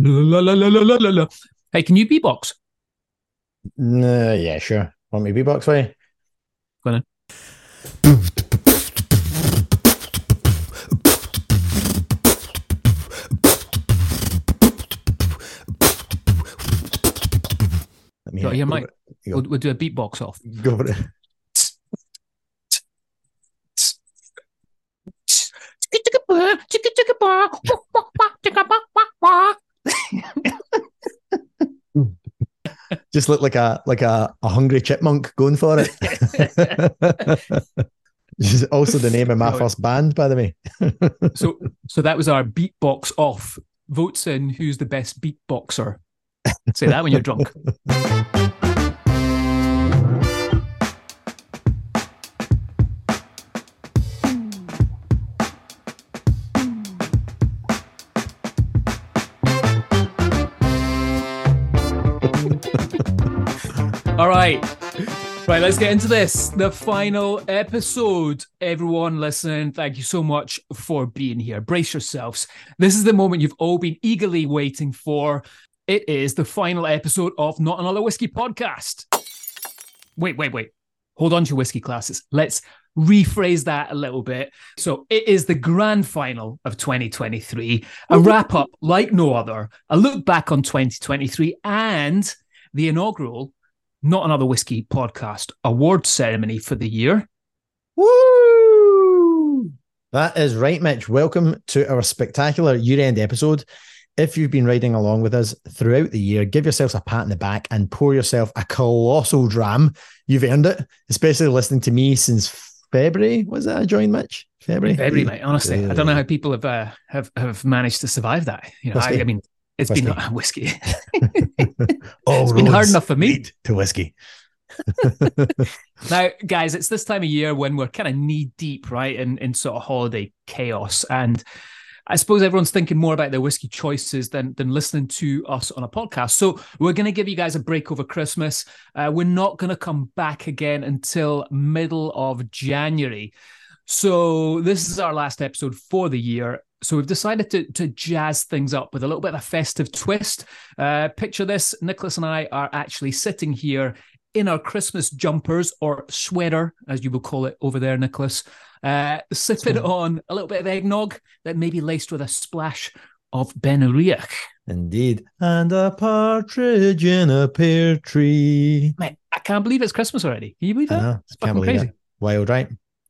La, la, la, la, la, la. Hey, can you beatbox? Nah, yeah, sure. Want me beatbox for you? Go on then. Let me Got hear your it. mic. We'll, we'll do a beatbox off. go for it. Just look like a like a, a hungry chipmunk going for it. Is also the name of my first band, by the way. So, so that was our beatbox off. Votes in who's the best beatboxer. Say that when you're drunk. All right. Right, let's get into this. The final episode. Everyone listening, thank you so much for being here. Brace yourselves. This is the moment you've all been eagerly waiting for. It is the final episode of Not Another Whisky podcast. Wait, wait, wait. Hold on to your whiskey classes. Let's rephrase that a little bit. So it is the grand final of 2023, a wrap up like no other, a look back on 2023, and the inaugural Not Another Whisky podcast award ceremony for the year. Woo! That is right, Mitch. Welcome to our spectacular year end episode. If you've been riding along with us throughout the year, give yourselves a pat in the back and pour yourself a colossal dram. You've earned it, especially listening to me since February. Was that I joined, Mitch? February? February, mate. Honestly, I don't know how people have uh, have have managed to survive that. You know, I, I mean, it's been Whiskey. whiskey. Oh, It's been hard enough for me. to whiskey. Now, guys, it's this time of year when we're kind of knee deep, right, in, in sort of holiday chaos. And I suppose everyone's thinking more about their whiskey choices than, than listening to us on a podcast. So we're going to give you guys a break over Christmas. Uh, we're not going to come back again until middle of January. So this is our last episode for the year. So we've decided to to jazz things up with a little bit of a festive twist. Uh, picture this: Nicholas and I are actually sitting here in our Christmas jumpers or sweater, as you will call it over there, Nicholas, uh, sipping Sure. on a little bit of eggnog that may be laced with a splash of Benriach. Indeed. And a partridge in a pear tree. Mate, I can't believe it's Christmas already. Can you believe I that? know. It's Can't believe crazy. it. Wild, right?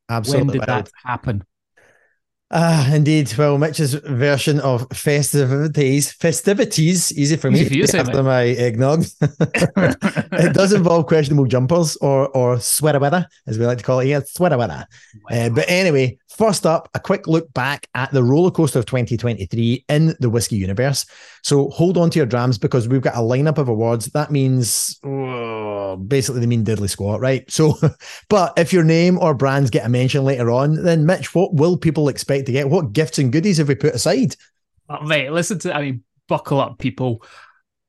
Absolutely when did wild. that happen? Ah, indeed. Well, Mitch's version of festivities, festivities, easy for me Easy for after my eggnog. it does involve questionable jumpers or or sweater weather, as we like to call it here, sweater weather. Uh, but anyway, first up, a quick look back at the roller coaster of 2023 in the whiskey universe. So hold on to your drams because we've got a lineup of awards. That means oh, basically they mean diddly squat, right? So, but if your name or brands get a mention later on, then Mitch, what will people expect to get? What gifts and goodies have we put aside? Oh, mate, listen to I mean, buckle up, people,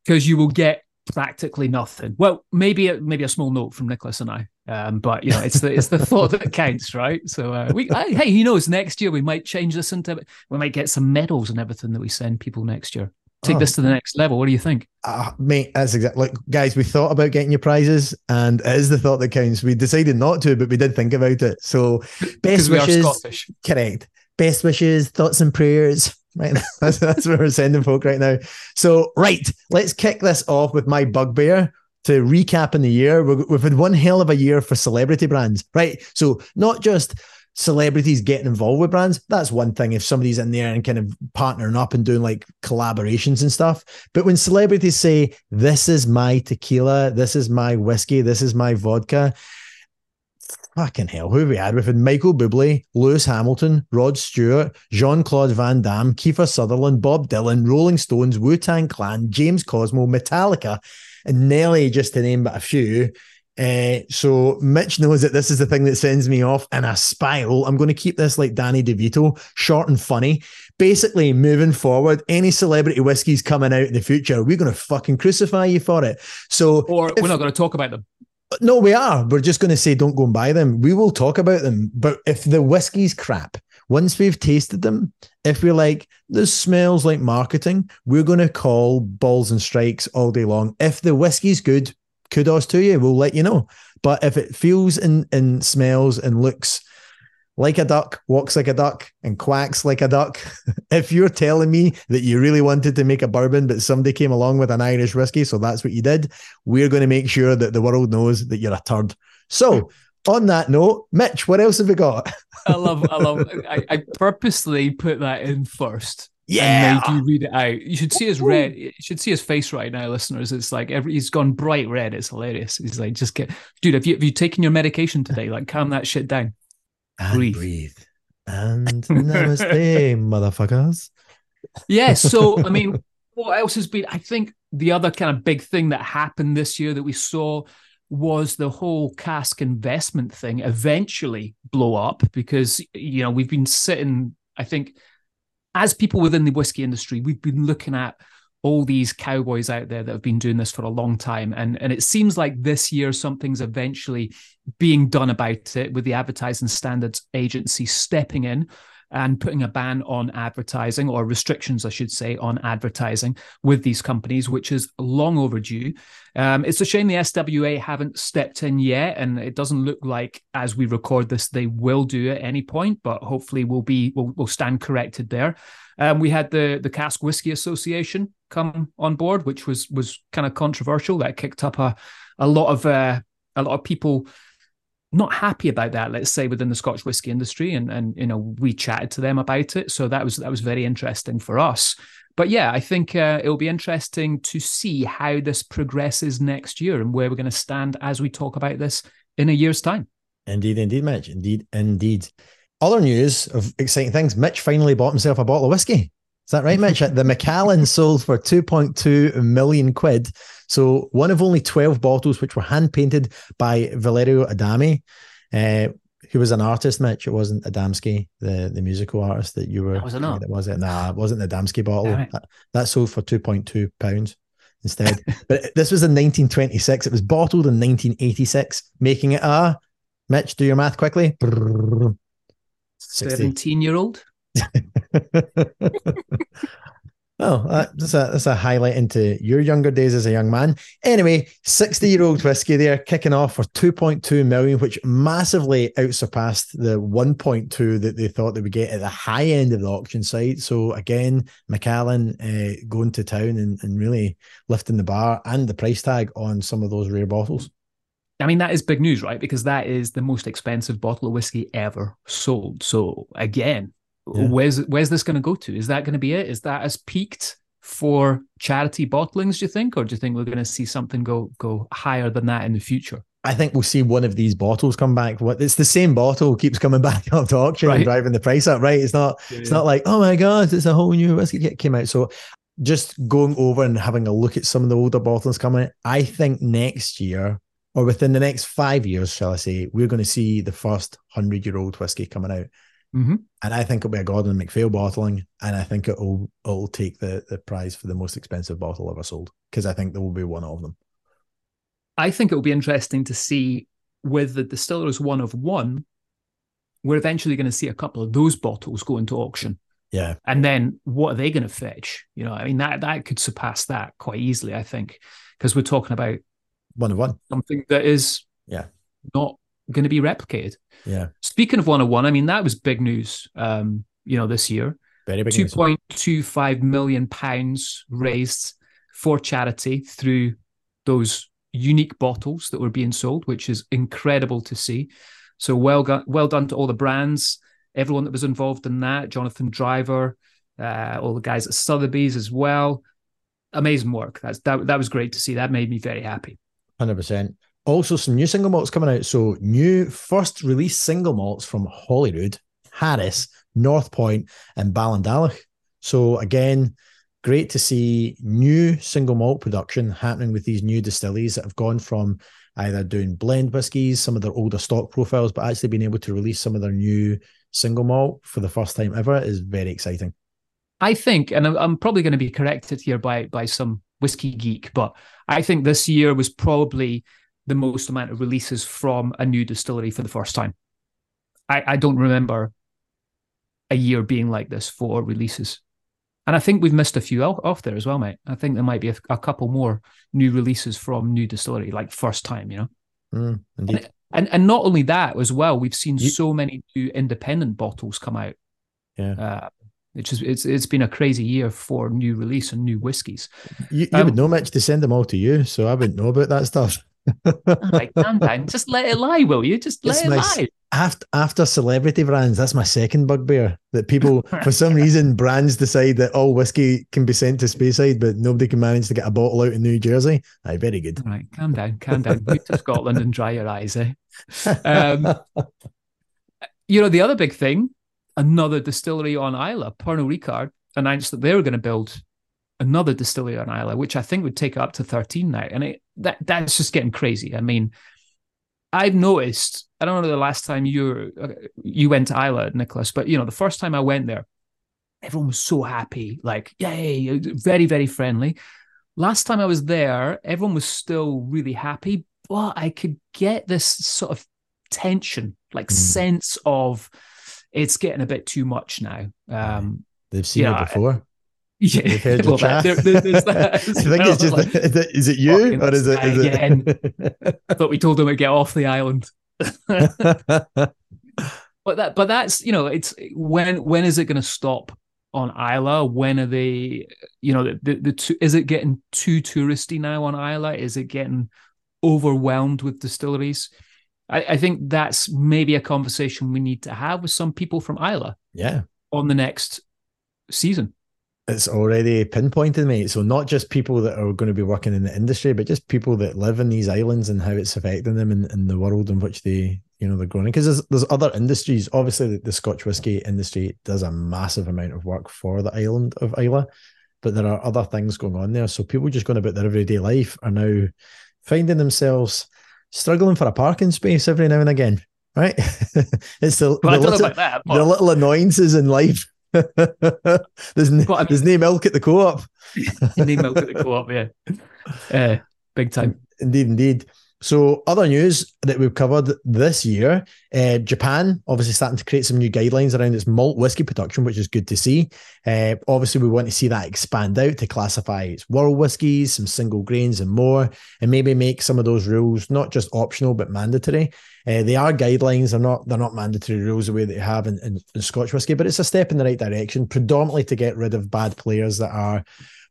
because you will get practically nothing. Well, maybe a, maybe a small note from Nicholas and I, um, but you know, it's the it's the thought that counts, right? So, uh, we I, hey, who knows? Next year we might change this into we might get some medals and everything that we send people next year. Take Oh. this to the next level. What do you think? Uh, mate, that's exactly like guys. We thought about getting your prizes, and it is the thought that counts. We decided not to, but we did think about it. So, best Because we are wishes. Scottish. Correct. Best wishes, thoughts and prayers. Right. That's, that's where we're sending folk right now. So, right, let's kick this off with my bugbear to recap in the year. We've, had one hell of a year for celebrity brands, right? So, not just celebrities getting involved with brands. That's one thing if somebody's in there and kind of partnering up and doing like collaborations and stuff. But when celebrities say, This is my tequila, this is my whiskey, this is my vodka, Fucking hell, who have we had? We've had Michael Bublé, Lewis Hamilton, Rod Stewart, Jean Claude Van Damme, Kiefer Sutherland, Bob Dylan, Rolling Stones, Wu Tang Clan, James Cosmo, Metallica, and Nelly, just to name but a few. Uh, so Mitch knows that this is the thing that sends me off in a spiral. I'm going to keep this like Danny DeVito, short and funny. Basically, moving forward, any celebrity whiskeys coming out in the future, we're going to fucking crucify you for it. So Or if- we're not going to talk about them. No, we are. We're just going to say don't go and buy them. We will talk about them. But if the whiskey's crap, Once we've tasted them, if we're like, this smells like marketing, we're going to call balls and strikes all day long. If the whiskey's good, kudos to you. We'll let you know. But if it feels and, and smells and looks like a duck, walks like a duck, and quacks like a duck. if you're telling me that you really wanted to make a bourbon, but somebody came along with an Irish whiskey, so that's what you did, we're going to make sure that the world knows that you're a turd. So, on that note, Mitch, what else have we got? I love, I love, I, I purposely put that in first. Yeah, and made you read it out. You should see his red. You should see his face right now, listeners. It's like every he's gone bright red. It's hilarious. He's like, just get, dude. Have you have you taken your medication today? Like, calm that shit down and breathe. breathe. And namaste, motherfuckers. Yeah. So, I mean, what else has been? I think the other kind of big thing that happened this year that we saw was the whole cask investment thing eventually blow up because, you know, we've been sitting, I think, as people within the whiskey industry, we've been looking at all these cowboys out there that have been doing this for a long time. And, and it seems like this year something's eventually being done about it with the Advertising Standards Agency stepping in and putting a ban on advertising or restrictions, I should say, on advertising with these companies, which is long overdue. Um, it's a shame the SWA haven't stepped in yet, and it doesn't look like as we record this they will do at any point. But hopefully, we'll be we'll, we'll stand corrected there. Um, we had the the Cask Whisky Association come on board, which was was kind of controversial. That kicked up a a lot of uh, a lot of people not happy about that let's say within the scotch whisky industry and and you know we chatted to them about it. So that was that was very interesting for us. But yeah i think uh, it'll be interesting to see how this progresses next year and where we're going to stand as we talk about this in a year's time. Indeed indeed mitch. Indeed indeed. Other news of exciting things. Mitch finally bought himself a bottle of whiskey. Is that right, Mitch? the Macallan sold for 2.2 million quid. So one of only 12 bottles, which were hand painted by Valerio Adami, uh, who was an artist, Mitch. It wasn't Adamski, the, the musical artist that you were. That was it not? Was it? Nah, it wasn't the Adamski bottle. That, that sold for 2.2 pounds instead. but this was in 1926. It was bottled in 1986, making it a, Mitch, do your math quickly. 17 year old? Oh, that's a that's a highlight into your younger days as a young man. Anyway, sixty-year-old whiskey there, kicking off for two point two million, which massively outsurpassed the one point two that they thought they would get at the high end of the auction site. So again, Macallan uh, going to town and, and really lifting the bar and the price tag on some of those rare bottles. I mean, that is big news, right? Because that is the most expensive bottle of whiskey ever sold. So again, yeah. where's where's this going to go to? Is that going to be it? Is that as peaked for charity bottlings? Do you think, or do you think we're going to see something go go higher than that in the future? I think we'll see one of these bottles come back. What it's the same bottle keeps coming back up to auction right. and driving the price up, right? It's not yeah, it's yeah. not like, oh my god, it's a whole new whiskey that came out. So just going over and having a look at some of the older bottles coming, I think next year or within the next five years, shall I say, we're going to see the first hundred year old whiskey coming out. Mm-hmm. And I think it'll be a Gordon MacPhail bottling, and I think it'll it'll take the the prize for the most expensive bottle ever sold because I think there will be one of them. I think it'll be interesting to see with the distillers one of one. We're eventually going to see a couple of those bottles go into auction. Yeah, and then what are they going to fetch? You know, I mean that that could surpass that quite easily. I think because we're talking about one of one something that is yeah not going to be replicated. Yeah. Speaking of 101, I mean, that was big news, um, you know, this year. Very big 2.25 million pounds raised for charity through those unique bottles that were being sold, which is incredible to see. So well, got, well done to all the brands, everyone that was involved in that, Jonathan Driver, uh, all the guys at Sotheby's as well. Amazing work. That's that. That was great to see. That made me very happy. Hundred percent. Also, some new single malts coming out. So, new first release single malts from Holyrood, Harris, North Point, and Ballindalloch. So, again, great to see new single malt production happening with these new distilleries that have gone from either doing blend whiskies, some of their older stock profiles, but actually being able to release some of their new single malt for the first time ever is very exciting. I think, and I'm probably going to be corrected here by by some whiskey geek, but I think this year was probably the most amount of releases from a new distillery for the first time. I, I don't remember a year being like this for releases. And I think we've missed a few off there as well, mate. I think there might be a, a couple more new releases from New Distillery, like first time, you know. Mm, and, and, and not only that as well, we've seen you, so many new independent bottles come out. Yeah. Uh, which is it's it's been a crazy year for new release and new whiskies. You, you um, would know, Mitch, to send them all to you, so I wouldn't know about that stuff. Calm down. Just let it lie, will you? Just let it's it lie. After after celebrity brands, that's my second bugbear. That people, for some reason, brands decide that all whiskey can be sent to Speyside, but nobody can manage to get a bottle out in New Jersey. Aye, very good. Right, calm down, calm down. Move to Scotland and dry your eyes, eh? Um, you know, the other big thing, another distillery on Islay, Pernod Ricard, announced that they were going to build another distillery on Islay, which I think would take up to 13 now. And it, that that's just getting crazy. I mean, I've noticed, I don't know the last time you you went to Islay, Nicholas, but you know, the first time I went there, everyone was so happy, like, yay, very, very friendly. Last time I was there, everyone was still really happy, but I could get this sort of tension, like mm. sense of it's getting a bit too much now. Um, They've seen it before. Yeah, well, that, there, there's that. I think it's just like, is, it, is it you or is it? Is it... I thought we told them to get off the island. but that, but that's you know, it's when when is it going to stop on Islay? When are they? You know, the the, the is it getting too touristy now on Islay? Is it getting overwhelmed with distilleries? I, I think that's maybe a conversation we need to have with some people from Islay. Yeah, on the next season it's already pinpointed, me. So not just people that are going to be working in the industry, but just people that live in these islands and how it's affecting them in, in the world in which they, you know, they're growing. Because there's, there's other industries. Obviously, the, the Scotch whisky industry does a massive amount of work for the island of Islay, but there are other things going on there. So people just going about their everyday life are now finding themselves struggling for a parking space every now and again. Right? it's the, well, the, little, the little annoyances in life there's, n- I mean, there's no milk at the co-op. no milk at the co-op, yeah. Uh, big time. Indeed, indeed. So, other news that we've covered this year uh, Japan obviously starting to create some new guidelines around its malt whiskey production, which is good to see. Uh, obviously, we want to see that expand out to classify its world whiskies, some single grains, and more, and maybe make some of those rules not just optional but mandatory. Uh, they are guidelines; they're not they're not mandatory rules the way that you have in, in, in Scotch whiskey, but it's a step in the right direction, predominantly to get rid of bad players that are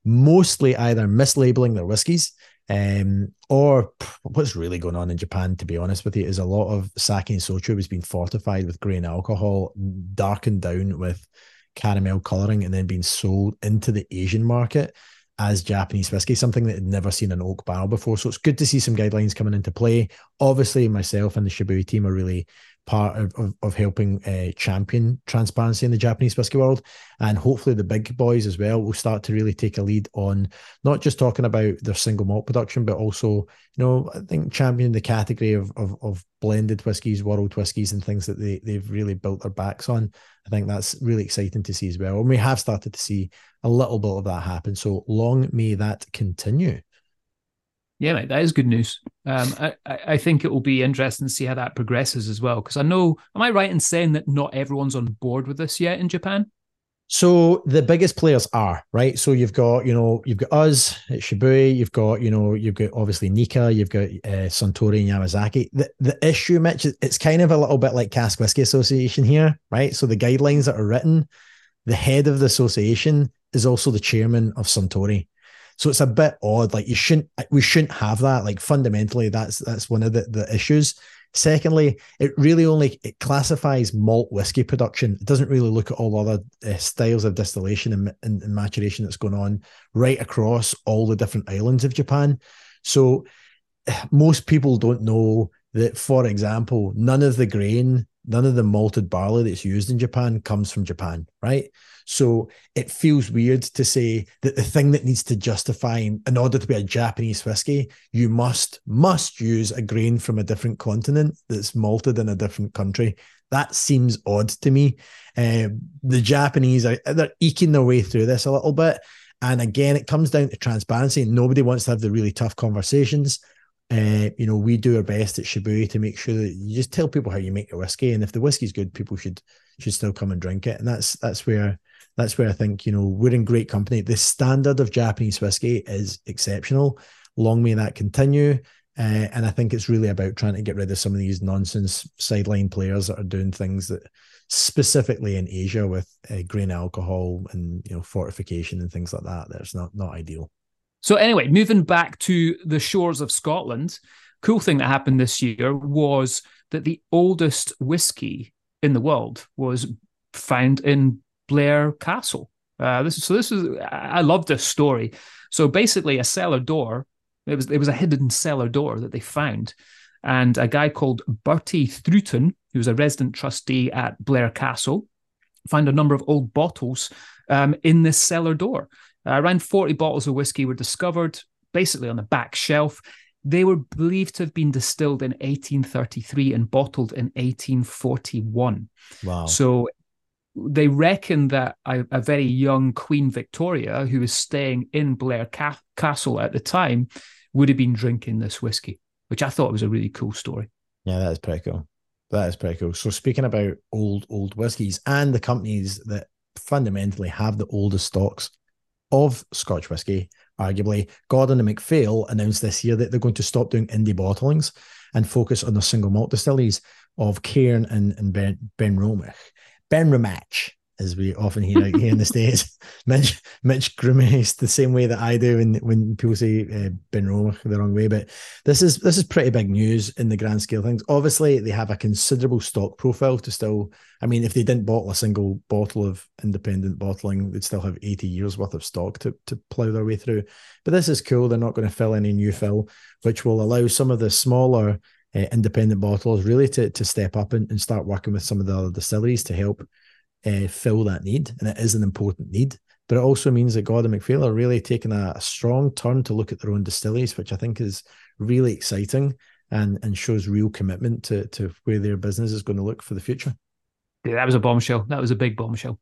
mostly either mislabeling their whiskies um, or what's really going on in Japan, to be honest with you, is a lot of sake and shochu has been fortified with grain alcohol, darkened down with caramel coloring, and then being sold into the Asian market as Japanese whiskey, something that had never seen an oak barrel before. So it's good to see some guidelines coming into play. Obviously, myself and the Shibui team are really part of, of, of helping uh, champion transparency in the Japanese whiskey world. And hopefully, the big boys as well will start to really take a lead on not just talking about their single malt production, but also, you know, I think championing the category of, of, of blended whiskies, world whiskies, and things that they, they've really built their backs on. I think that's really exciting to see as well. And we have started to see a little bit of that happen. So long may that continue. Yeah, mate, that is good news. Um, I, I think it will be interesting to see how that progresses as well. Because I know, am I right in saying that not everyone's on board with this yet in Japan? So the biggest players are right. So you've got you know you've got us at Shibui. You've got you know you've got obviously Nikka. You've got uh, Suntory and Yamazaki. The the issue, Mitch, it's kind of a little bit like Cask Whisky Association here, right? So the guidelines that are written, the head of the association is also the chairman of Suntory. So it's a bit odd. Like you shouldn't, we shouldn't have that. Like fundamentally, that's that's one of the, the issues. Secondly, it really only it classifies malt whiskey production. It doesn't really look at all other uh, styles of distillation and, and, and maturation that's going on right across all the different islands of Japan. So most people don't know that, for example, none of the grain, none of the malted barley that's used in Japan comes from Japan, right? So it feels weird to say that the thing that needs to justify in order to be a Japanese whiskey, you must must use a grain from a different continent that's malted in a different country. That seems odd to me. Uh, the Japanese are they're eking their way through this a little bit. And again, it comes down to transparency. Nobody wants to have the really tough conversations. Uh, you know, we do our best at Shibui to make sure that you just tell people how you make your whiskey, and if the whiskey's good, people should should still come and drink it. And that's that's where that's where I think you know we're in great company. The standard of Japanese whiskey is exceptional. Long may that continue. Uh, and I think it's really about trying to get rid of some of these nonsense sideline players that are doing things that specifically in Asia with uh, grain alcohol and you know fortification and things like that. That's not not ideal. So anyway, moving back to the shores of Scotland, cool thing that happened this year was that the oldest whiskey in the world was found in Blair Castle. Uh, this is, so this is I love this story. So basically, a cellar door it was it was a hidden cellar door that they found, and a guy called Bertie Troughton, who was a resident trustee at Blair Castle, found a number of old bottles um, in this cellar door. Uh, around forty bottles of whiskey were discovered, basically on the back shelf. They were believed to have been distilled in 1833 and bottled in 1841. Wow. So they reckon that a, a, very young Queen Victoria, who was staying in Blair Ca- Castle at the time, would have been drinking this whiskey, which I thought was a really cool story. Yeah, that is pretty cool. That is pretty cool. So speaking about old old whiskies and the companies that fundamentally have the oldest stocks of Scotch whiskey, arguably Gordon and MacPhail announced this year that they're going to stop doing indie bottlings and focus on the single malt distilleries of Cairn and, and Ben, Benromach. Benromach as we often hear out here in the States. Mitch, Mitch grimace the same way that I do when, when people say uh, Benromach the wrong way. But this is this is pretty big news in the grand scale things. Obviously, they have a considerable stock profile to still. I mean, if they didn't bottle a single bottle of independent bottling, they'd still have 80 years worth of stock to, to plow their way through. But this is cool. They're not going to fill any new fill, which will allow some of the smaller uh, independent bottlers really to, to step up and, and start working with some of the other distilleries to help uh, fill that need, and it is an important need. But it also means that Gordon and MacPhail are really taking a, a strong turn to look at their own distilleries, which I think is really exciting and and shows real commitment to to where their business is going to look for the future. Yeah, that was a bombshell. That was a big bombshell.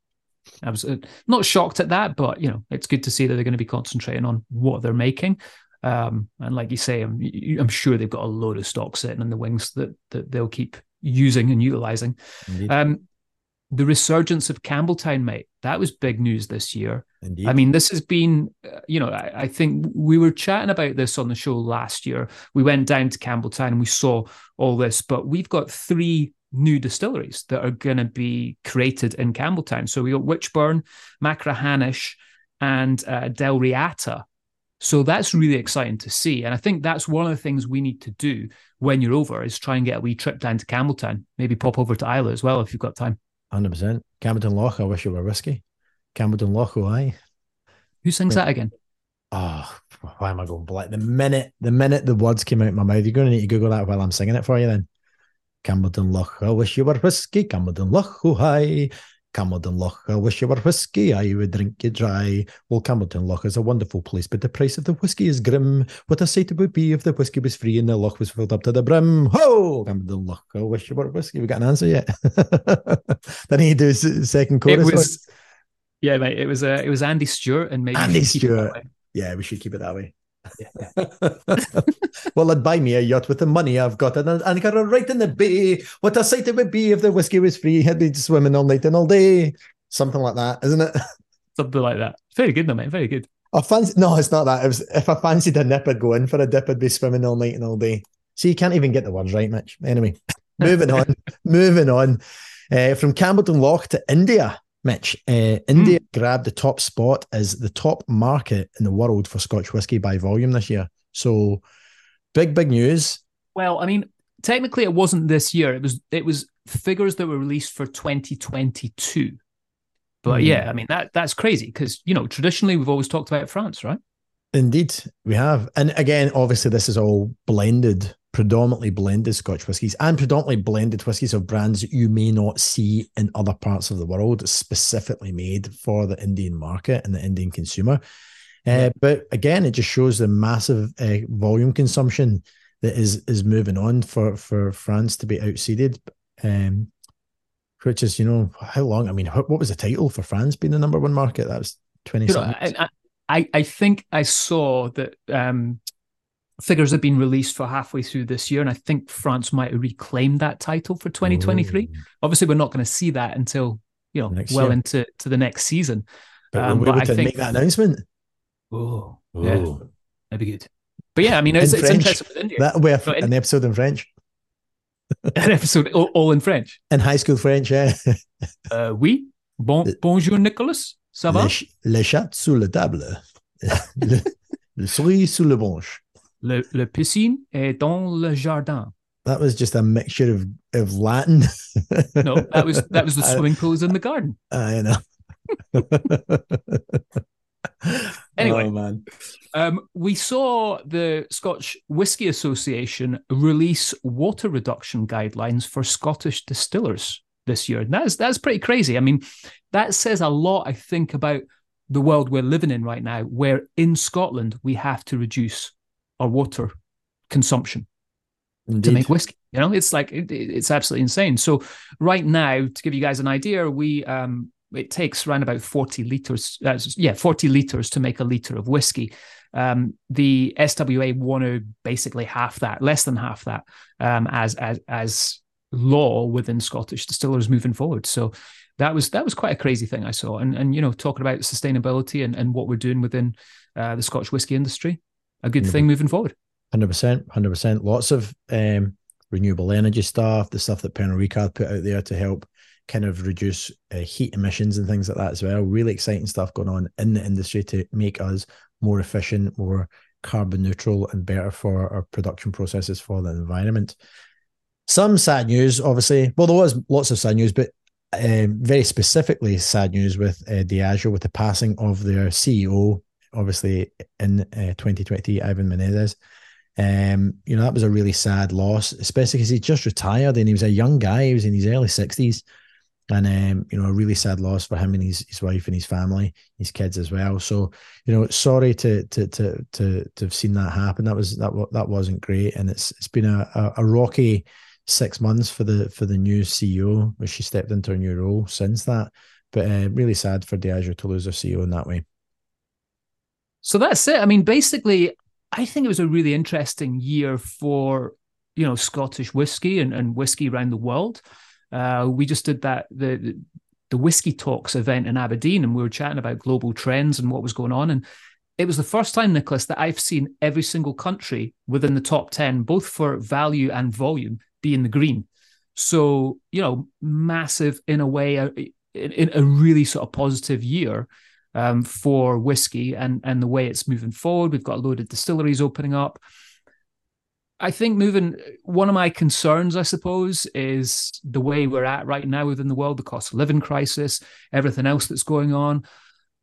I was not shocked at that, but you know, it's good to see that they're going to be concentrating on what they're making. Um, and like you say, I'm, I'm sure they've got a load of stock sitting in the wings that that they'll keep using and utilizing. Um, the resurgence of Campbeltown, mate. That was big news this year. Indeed. I mean, this has been, uh, you know, I, I, think we were chatting about this on the show last year. We went down to Campbeltown and we saw all this, but we've got three new distilleries that are going to be created in Campbeltown. So we got Witchburn, Machrihanish, and uh, Dalriata. So that's really exciting to see. And I think that's one of the things we need to do when you're over is try and get a wee trip down to Campbeltown. Maybe pop over to Islay as well if you've got time. Hundred percent. Campbeltown Loch. I wish you were whiskey. Campbeltown Loch. Oh, aye. Who sings that again? Oh, why am I going black? The minute the minute the words came out of my mouth, you're going to need to Google that while I'm singing it for you. Then Campbeltown Loch. I wish you were whiskey. Campbeltown Loch. Oh, hi. Campbeltown Loch. I wish you were whiskey, I would drink you dry. Well, Campbeltown Loch is a wonderful place, but the price of the whiskey is grim. What a sight it would be if the whiskey was free and the loch was filled up to the brim. Ho! Campbeltown Loch. I wish you were whiskey. We got an answer yet? then he do second chorus. It was, yeah, mate. It was uh, it was Andy Stewart and maybe Andy Stewart. Yeah, we should keep it that way. well, I'd buy me a yacht with the money I've got, and I got it right in the bay. What a sight it would be if the whiskey was free. I'd be swimming all night and all day. Something like that, isn't it? Something like that. Very good, though, mate. Very good. I fancy no, it's not that. It was, if I fancied a nip, I'd go in for a dip. I'd be swimming all night and all day. So you can't even get the words right, Mitch. Anyway, moving on. moving on. Uh, from Campbeltown Loch to India. Mitch, uh, India mm. grabbed the top spot as the top market in the world for Scotch whiskey by volume this year. So, big, big news. Well, I mean, technically, it wasn't this year. It was it was figures that were released for 2022. But mm. yeah, I mean that that's crazy because you know traditionally we've always talked about France, right? Indeed, we have. And again, obviously, this is all blended predominantly blended Scotch whiskies and predominantly blended whiskies of brands that you may not see in other parts of the world, specifically made for the Indian market and the Indian consumer. Uh, but again, it just shows the massive uh, volume consumption that is is moving on for for France to be outseeded. Um, which is, you know, how long? I mean, what was the title for France being the number one market? That was twenty. You know, I, I I think I saw that um, figures have been released for halfway through this year, and I think France might reclaim that title for 2023. Oh. Obviously, we're not going to see that until you know next well year. into to the next season. But um, able to think, make that announcement. Oh, yeah, that'd be good. But yeah, I mean, it's, it's interesting with India. That'll be a, an episode in French. an episode all, all, in French. In high school French, yeah. uh, oui. Bon, bonjour, Nicolas. Ça va? Le, le chat sous la table. le, le souris sous le branche. Le, le piscine est dans le jardin. That was just a mixture of, of Latin. no, that was that was the swimming pools in the garden. I know. anyway, oh, man. Um, we saw the Scotch Whisky Association release water reduction guidelines for Scottish distillers this year. And that's that's pretty crazy. I mean, that says a lot, I think, about the world we're living in right now, where in Scotland we have to reduce our water consumption Indeed. to make whiskey. You know, it's like it, it's absolutely insane. So right now, to give you guys an idea, we um it takes around about 40 liters uh, yeah 40 liters to make a liter of whiskey um, the SWA want to basically half that less than half that um, as as as law within Scottish distillers moving forward so that was that was quite a crazy thing I saw and and you know talking about sustainability and, and what we're doing within uh, the Scotch whiskey industry a good thing moving forward. Hundred percent, hundred percent. Lots of um, renewable energy stuff, the stuff that Pernod Ricard put out there to help kind of reduce uh, heat emissions and things like that as well. Really exciting stuff going on in the industry to make us more efficient, more carbon neutral, and better for our production processes for the environment. Some sad news, obviously. Well, there was lots of sad news, but um, very specifically sad news with uh, Diageo with the passing of their CEO obviously in uh, 2020, Ivan Menezes. Um, you know, that was a really sad loss, especially because he just retired and he was a young guy. He was in his early 60s. And um, you know, a really sad loss for him and his, his wife and his family, his kids as well. So, you know, sorry to to to to to have seen that happen. That was that that wasn't great, and it's it's been a, a, a rocky six months for the for the new CEO, where she stepped into her new role since that. But uh, really sad for Diageo to lose their CEO in that way. So that's it. I mean, basically, I think it was a really interesting year for you know Scottish whiskey and, and whiskey around the world. Uh, we just did that the the whiskey talks event in Aberdeen, and we were chatting about global trends and what was going on. And it was the first time, Nicholas, that I've seen every single country within the top ten, both for value and volume, be in the green. So you know, massive in a way, uh, in, in a really sort of positive year um, for whiskey and and the way it's moving forward. We've got a load of distilleries opening up. I think moving one of my concerns, I suppose, is the way we're at right now within the world, the cost of living crisis, everything else that's going on.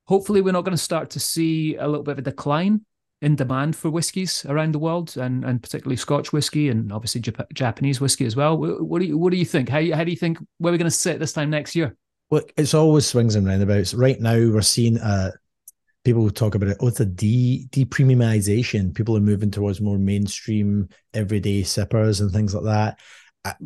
Hopefully, we're not going to start to see a little bit of a decline in demand for whiskies around the world, and and particularly Scotch whiskey and obviously Jap- Japanese whiskey as well. What do you what do you think? How how do you think where we're going to sit this time next year? Look, it's always swings and roundabouts. Right now, we're seeing uh, people talk about it. Oh, it's a de depremiumization. People are moving towards more mainstream, everyday sippers and things like that.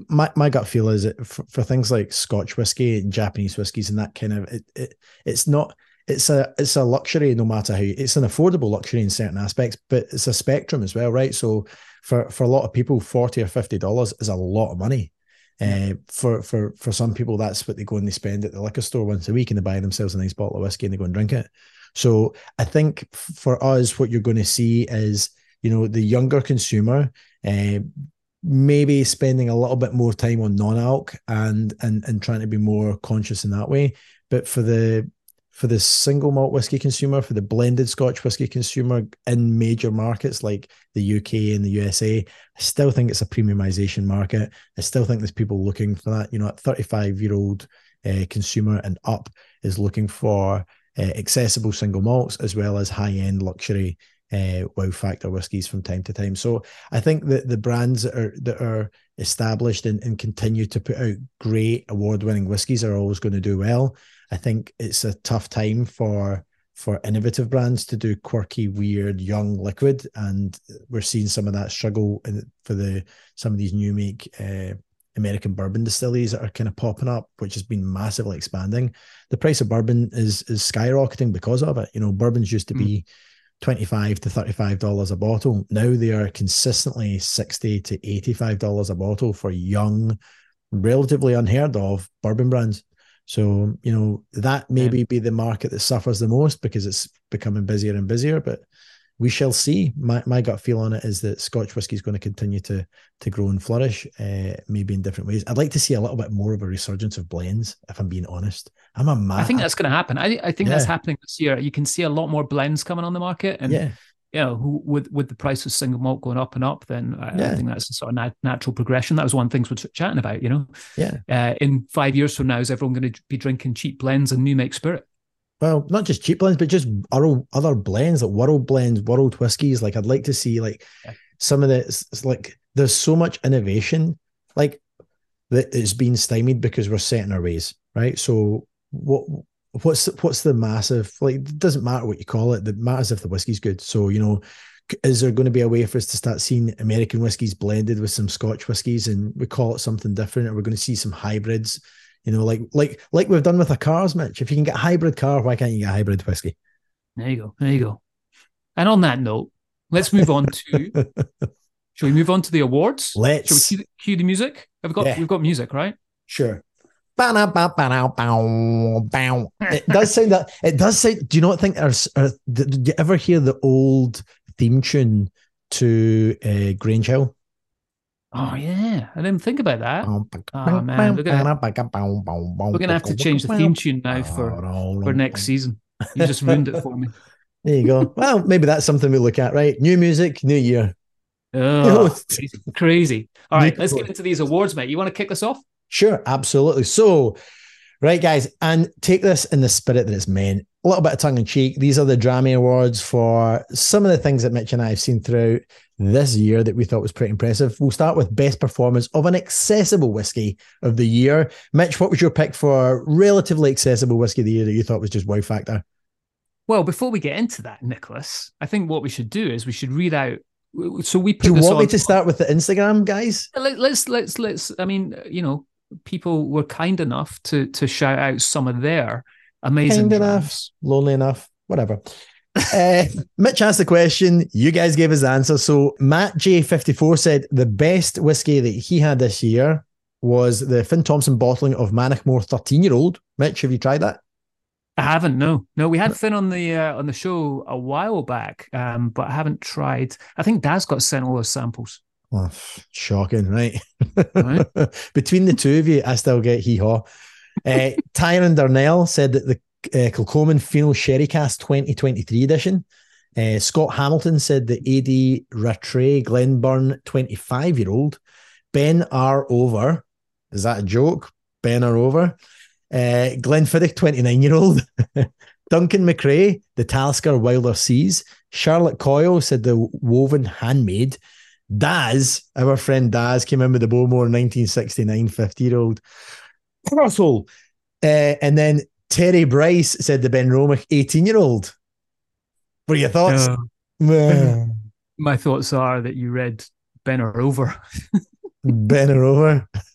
My my gut feel is that for, for things like Scotch whiskey and Japanese whiskies and that kind of it, it it's not it's a it's a luxury no matter how you, it's an affordable luxury in certain aspects, but it's a spectrum as well, right? So for for a lot of people, forty or fifty dollars is a lot of money. Uh, for for for some people, that's what they go and they spend at the liquor store once a week, and they buy themselves a nice bottle of whiskey and they go and drink it. So I think for us, what you're going to see is you know the younger consumer. Uh, maybe spending a little bit more time on non-alc and and and trying to be more conscious in that way but for the for the single malt whiskey consumer, for the blended Scotch whiskey consumer in major markets like the UK and the USA, I still think it's a premiumization market. I still think there's people looking for that. You know, at 35 year old uh, consumer and up is looking for uh, accessible single malts as well as high end luxury uh, wow factor whiskies from time to time. So I think that the brands that are that are established and, and continue to put out great award winning whiskies are always going to do well. I think it's a tough time for for innovative brands to do quirky, weird, young liquid, and we're seeing some of that struggle in, for the some of these new make uh, American bourbon distilleries that are kind of popping up, which has been massively expanding. The price of bourbon is is skyrocketing because of it. You know, bourbons used to mm. Be 25 to 35 dollars a bottle now they are consistently 60 to 85 dollars a bottle for young relatively unheard of bourbon brands so you know that maybe yeah. be the market that suffers the most because it's becoming busier and busier but we shall see. My, my gut feel on it is that Scotch whiskey is going to continue to to grow and flourish, uh, maybe in different ways. I'd like to see a little bit more of a resurgence of blends, if I'm being honest. I'm a man. I think that's going to happen. I, I think yeah. that's happening this year. You can see a lot more blends coming on the market, and yeah. You know, with with the price of single malt going up and up, then I, yeah. I think that's a sort of nat- natural progression. That was one of the things we're chatting about. You know, yeah. Uh, in five years from now, is everyone going to be drinking cheap blends and new make spirit? well, not just cheap blends, but just other other blends like world blends, world whiskies. Like I'd like to see like yeah. some of the like there's so much innovation like that is being stymied because we're set in our ways, right? So what what's what's the massive like it doesn't matter what you call it, it matters if the whiskey's good. So you know, is there going to be a way for us to start seeing American whiskies blended with some Scotch whiskies and we call it something different? Or we're going to see some hybrids you know, like like like we've done with the cars, Mitch. If you can get a hybrid car, why can't you get a hybrid whiskey? There you go. There you go. And on that note, let's move on to. shall we move on to the awards? Let's. Shall we cue the, cue the music? Have we got yeah. we've got music, right? Sure. It does sound that it does sound. Do you not think there's? Did you ever hear the old theme tune to uh, Grange Hill? Oh yeah, I didn't think about that. Oh man, we're gonna, we're gonna have to change the theme tune now for for next season. You just ruined it for me. There you go. Well, maybe that's something we look at, right? New music, new year. Oh, crazy. crazy. All right, let's get into these awards, mate. You want to kick this off? Sure, absolutely. So, right, guys, and take this in the spirit that it's meant. A little bit of tongue in cheek. These are the Drammy Awards for some of the things that Mitch and I have seen throughout this year that we thought was pretty impressive. We'll start with best performance of an accessible whiskey of the year. Mitch, what was your pick for relatively accessible whiskey of the year that you thought was just wow factor? Well, before we get into that, Nicholas, I think what we should do is we should read out. So we put. Do you want me to start with the Instagram guys? Let's let's let's. I mean, you know, people were kind enough to to shout out some of their amazing. Kind enough, lonely enough, whatever uh, Mitch asked the question. You guys gave his answer. So Matt J54 said the best whiskey that he had this year was the Finn Thompson bottling of Mannochmore 13 year old. Mitch, have you tried that? I haven't. No, no. We had Finn on the uh, on the show a while back, um, but I haven't tried. I think Dad's got sent all those samples. Oh, shocking, right? right? Between the two of you, I still get hee haw. Uh, Tyron Darnell said that the uh, Kilchoman Fino Sherry Cask 2023 edition. Uh, Scott Hamilton said the AD Rattray Glenburn 25 year old. Ben R. Over. Is that a joke? Ben R. Over. Uh, Glenfiddich 29 year old. Duncan McRae, the Talisker Wilder Seas. Charlotte Coyle said the Woven Handmade. Daz, our friend Daz, came in with the Bowmore 1969 50 year old. Russell. Uh, and then Terry Bryce said the Benromach 18 year old. What are your thoughts? Uh, my thoughts are that you read Ben or over. ben or over.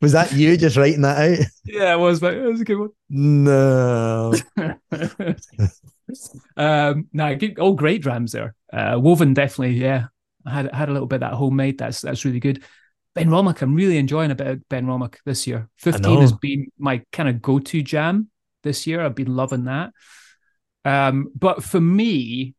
was that you just writing that out? Yeah, it was, but it was a good one. No. um, no, all great drams there. Uh, woven definitely, yeah. I had had a little bit that homemade. That's that's really good. Benromach, I'm really enjoying a bit of Benromach this year. 15 has been my kind of go to jam this year. I've been loving that. Um, but for me,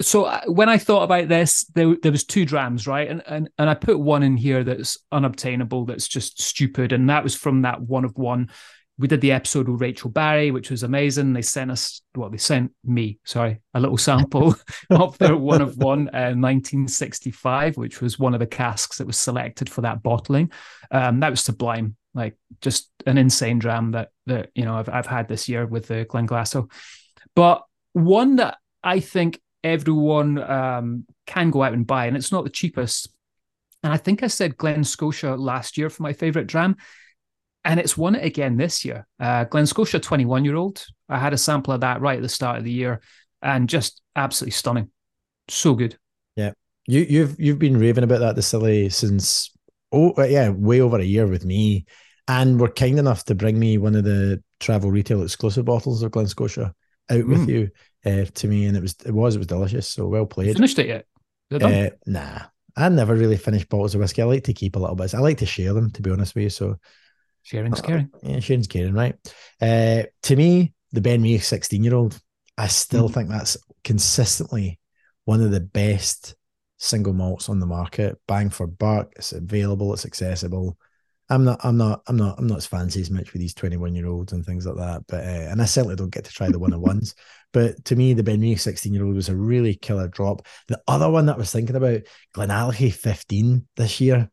so when I thought about this, there, there was two drams, right? And, and and I put one in here that's unobtainable, that's just stupid, and that was from that one of one we did the episode with Rachel Barrie, which was amazing. They sent us, well, they sent me, sorry, a little sample of their one of one uh, 1965, which was one of the casks that was selected for that bottling. Um, that was sublime, like just an insane dram that that you know I've I've had this year with the Glenglassaugh. But one that I think everyone um, can go out and buy, and it's not the cheapest. And I think I said Glen Scotia last year for my favorite dram and it's won it again this year. Uh, Glen Scotia, 21 year old. I had a sample of that right at the start of the year and just absolutely stunning. So good. Yeah. You, you've you've been raving about that distillery since oh uh, yeah way over a year with me, and were kind enough to bring me one of the travel retail exclusive bottles of Glen Scotia out mm. with you. Uh, to me, and it was it was it was delicious. So well You played. finished it yet? It? Uh, nah, I never really finish bottles of whiskey. I like to keep a little bit. I like to share them, to be honest with you. So Sharing's caring. yeah, Shane's caring, right? Uh, to me, the Ben Mee 16 year old, I still Mhm. think that's consistently one of the best single malts on the market. Bang for buck. It's available. It's accessible. I'm not. I'm not. I'm not. I'm not as fancy as much with these 21 year olds and things like that. But uh, and I certainly don't get to try the one on ones. But to me, the Ben Mee 16 year old was a really killer drop. The other one that I was thinking about, Glenallachie 15 this year.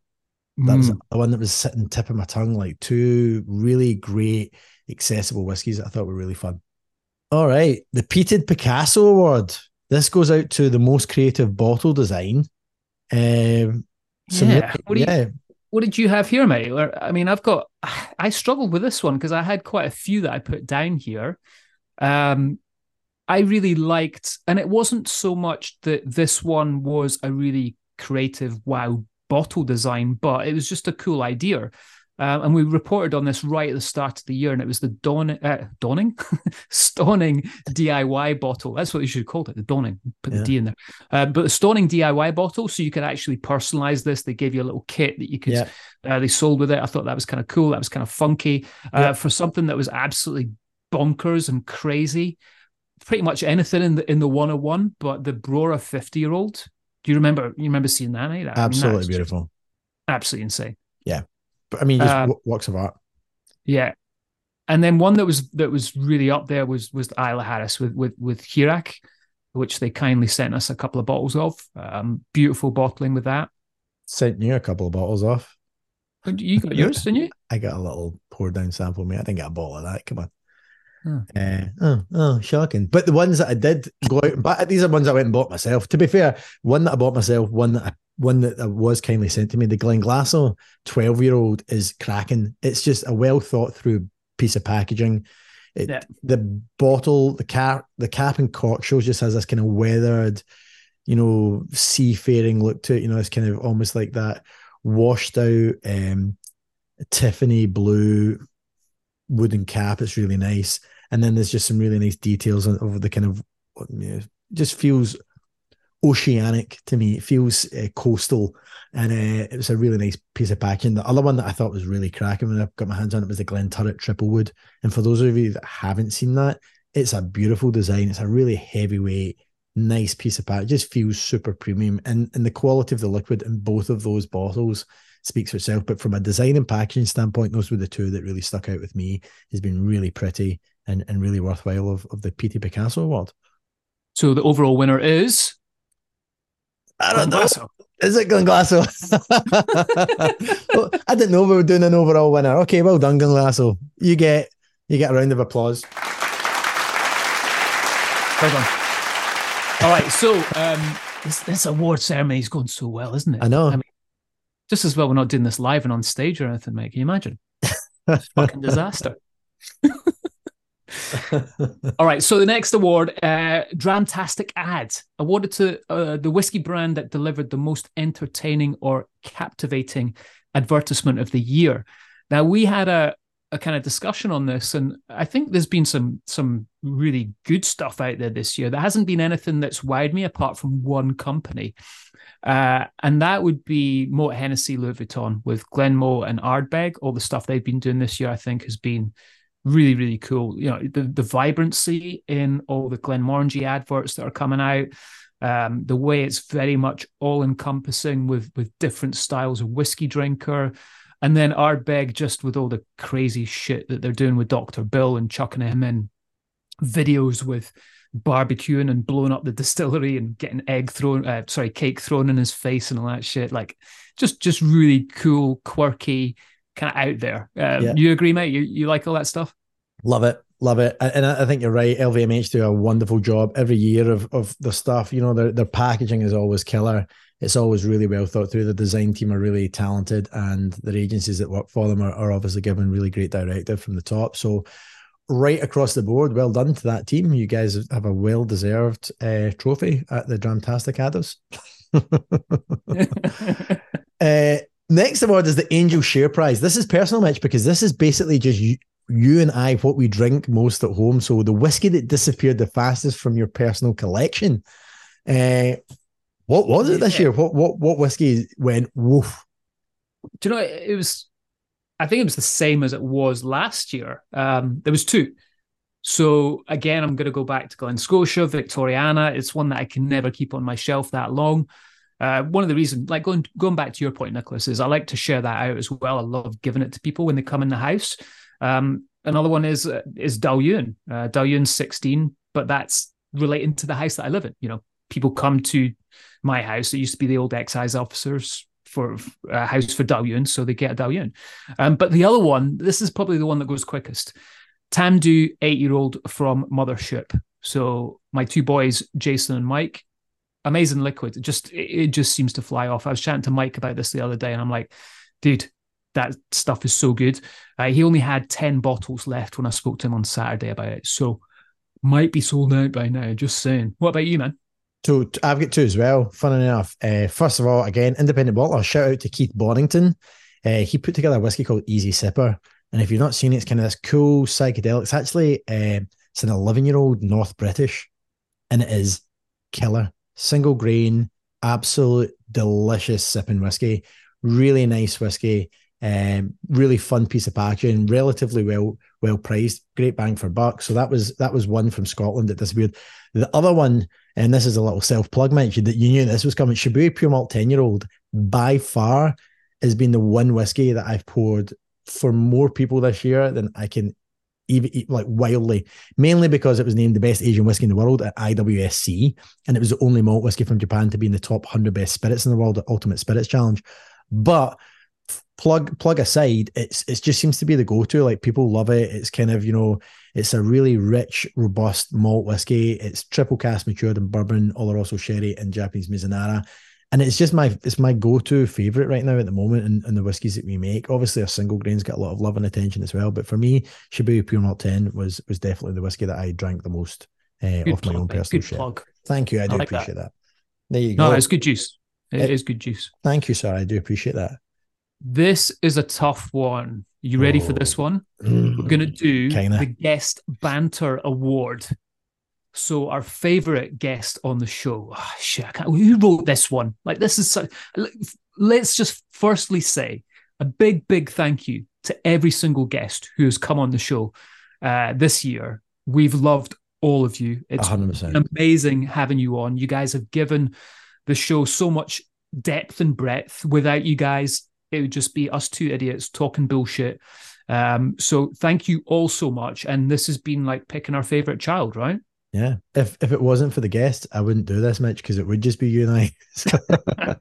That was Mm. the one that was sitting tip of my tongue, like two really great, accessible whiskies that I thought were really fun. All right, the Peated Picasso Award. This goes out to the most creative bottle design. Um, some Yeah. really- What you- yeah, What did you have here, mate? I mean, I've got. I struggled with this one because I had quite a few that I put down here. Um, I really liked, and it wasn't so much that this one was a really creative, wow bottle design, but it was just a cool idea. Um, and we reported on this right at the start of the year, and it was the dawn, uh, dawning, Stauning DIY bottle. That's what you should have called it, the dawning. Put the D in there. Uh, but the Stauning DIY bottle, so you could actually personalize this. They gave you a little kit that you could. yeah, Uh, they sold with it. I thought that was kind of cool. That was kind of funky uh, Yeah. for something that was absolutely bonkers and crazy. Pretty much anything in the in the 101, but the Brora 50 year old. Do you remember? You remember seeing that? Mate? I mean, absolutely just beautiful. absolutely insane. Yeah. But I mean, just Uh, works of art. Yeah. And then one that was that was really up there was was Isla Harris with with with Hearach, which they kindly sent us a couple of bottles of. Um, beautiful bottling with that. Sent you a couple of bottles off. You got yours, didn't you? I got a little pour down sample, mate. I didn't get a bottle of that. Come on. Hmm. Uh, oh, oh, shocking. But the ones that I did go out and buy, these are ones I went and bought myself. To be fair, one that I bought myself, one that I, one that was kindly sent to me, the Glenglassaugh 12 year old is cracking. It's just a well thought through piece of packaging. It, Yeah. The bottle, the cap, the cap and cork shows just has this kind of weathered, you know, seafaring look to it. You know, it's kind of almost like that washed out um, Tiffany blue wooden cap. It's really nice. And then there's just some really nice details of the kind of, you know, just feels oceanic to me. It feels uh, coastal. And uh, it was a really nice piece of packaging. The other one that I thought was really cracking when I got my hands on it was the Glenturret Triple Wood. And for those of you that haven't seen that, it's a beautiful design. It's a really heavyweight, nice piece of pack. It just feels super premium. And, and the quality of the liquid in both of those bottles speaks for itself. But from a design and packaging standpoint, those were the two that really stuck out with me. Has been really pretty and, and really worthwhile of, of the Peated Picasso Award. So the overall winner is I don't know. Is it Glenglassaugh? well, I didn't know we were doing an overall winner. Okay, well done, Glenglassaugh. You get you get a round of applause. Well done. All right, so um, this, this award ceremony is going so well, isn't it? I know. I mean, just as well we're not doing this live and on stage or anything, mate. Can you imagine? Fucking disaster. All right, so the next award, uh, Dramtastic Ad, awarded to uh, the whiskey brand that delivered the most entertaining or captivating advertisement of the year. Now we had a, a kind of discussion on this, and I think there's been some some really good stuff out there this year. There hasn't been anything that's wowed me apart from one company, uh, and that would be Moët Hennessy Louis Vuitton with Glenmoe and Ardbeg. All the stuff they've been doing this year, I think, has been really really cool you know the the vibrancy in all the glenmorangie adverts that are coming out um the way it's very much all encompassing with with different styles of whiskey drinker and then Ardbeg just with all the crazy shit that they're doing with Dr. Bill and chucking him in videos with barbecuing and blowing up the distillery and getting egg thrown uh, sorry cake thrown in his face and all that shit like just just really cool quirky kind of out there uh, Yeah. you agree mate you, you like all that stuff Love it. Love it. And I think you're right. LVMH do a wonderful job every year of, of the stuff. You know, their, their packaging is always killer. It's always really well thought through. The design team are really talented, and their agencies that work for them are, are obviously given really great directive from the top. So, right across the board, well done to that team. You guys have a well deserved uh, trophy at the Dramtastic Addos. uh, next award is the Angel Share Prize. This is personal, Mitch, because this is basically just you, you and I, what we drink most at home. So the whiskey that disappeared the fastest from your personal collection. Uh, what was it this year? What what what whiskey went woof? Do you know it was? I think it was the same as it was last year. Um, there was two. So again, I'm going to go back to Glen Scotia, Victoriana. It's one that I can never keep on my shelf that long. Uh, one of the reasons, like going going back to your point, Nicholas, is I like to share that out as well. I love giving it to people when they come in the house. Um, another one is uh, is Dailuaine. Uh, Dailuaine's 16, but that's relating to the house that I live in. You know, people come to my house. It used to be the old excise officers for a uh, house for Dailuaine, so they get a Dailuaine. Um, but the other one, this is probably the one that goes quickest. Tamdhu, eight year old from Mothership. So my two boys, Jason and Mike, amazing liquid. It just it just seems to fly off. I was chatting to Mike about this the other day, and I'm like, dude, that stuff is so good. Uh, he only had ten bottles left when I spoke to him on Saturday about it, so might be sold out by now. Just saying. What about you, man? So I've got two as well. Fun enough. Uh, first of all, again, independent bottler. Shout out to Keith Bonington. Uh, he put together a whiskey called Easy Sipper, and if you've not seen it, it's kind of this cool psychedelic. It's actually uh, it's an 11 year old North British, and it is killer single grain, absolute delicious sipping whiskey. Really nice whiskey. Um, really fun piece of packaging, relatively well well priced, great bang for buck. So that was that was one from Scotland that disappeared. The other one, and this is a little self plug mention that you knew this was coming. Shibui Pure Malt ten year old by far has been the one whiskey that I've poured for more people this year than I can even like wildly, mainly because it was named the best Asian whiskey in the world at IWSC, and it was the only malt whiskey from Japan to be in the top 100 best spirits in the world at Ultimate Spirits Challenge. But plug plug aside, it's it just seems to be the go to. Like people love it. It's kind of you know, it's a really rich, robust malt whiskey. It's triple cask matured in bourbon, Oloroso sherry, and Japanese Mizunara and it's just my it's my go-to favorite right now at the moment and, in the whiskies that we make. Obviously, our single grains get a lot of love and attention as well, but for me, Shibui Pure Malt Ten was was definitely the whiskey that I drank the most uh, off plug, my own personal Good plug. Thank you, I do I like appreciate that. that. There you go. No, it's good juice. It, it is good juice. Thank you, sir. I do appreciate that. This is a tough one. You ready oh. for this one? Mm, We're gonna do kinda. the guest banter award. So our favorite guest on the show, oh, shit, who wrote this one? Like this is so. Let's just firstly say a big, big thank you to every single guest who has come on the show uh, this year. We've loved all of you. It's 100%. amazing having you on. You guys have given the show so much depth and breadth. Without you guys, it would just be us two idiots talking bullshit. Um, so thank you all so much. And this has been like picking our favorite child, right? Yeah. If if it wasn't for the guest, I wouldn't do this, Mitch, because it would just be you and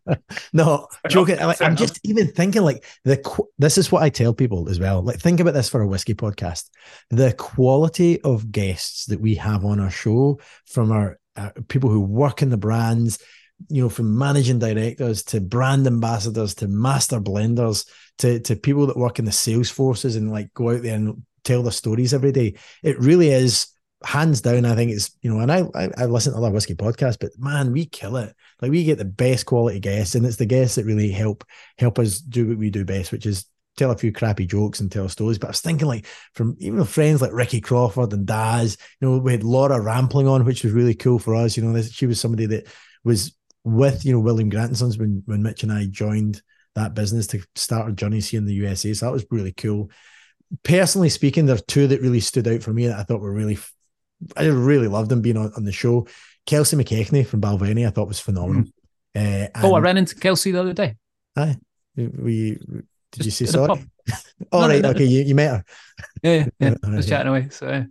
I. no, joking. Enough, I'm just even thinking like the this is what I tell people as well. Like think about this for a whiskey podcast. The quality of guests that we have on our show from our uh, people who work in the brands, you know, from managing directors to brand ambassadors to master blenders to to people that work in the sales forces and like go out there and tell their stories every day. It really is hands down, I think it's you know, and I, I I listen to other whiskey podcasts, but man, we kill it. Like we get the best quality guests, and it's the guests that really help help us do what we do best, which is tell a few crappy jokes and tell stories. But I was thinking like from even friends like Ricky Crawford and Daz, you know, we had Laura Rampling on, which was really cool for us. You know, she was somebody that was with you know William Grant & Sons when when Mitch and I joined that business to start our journeys here in the USA. So that was really cool. Personally speaking, there are two that really stood out for me that I thought were really I really loved him being on, on the show. Kelsey McKechnie from Balvenie, I thought was phenomenal. Mm. Uh, oh, I ran into Kelsey the other day. Hi, we, we did you say sorry? All no, right, no, no, okay, you, you met her. Yeah, yeah, I was chatting away. So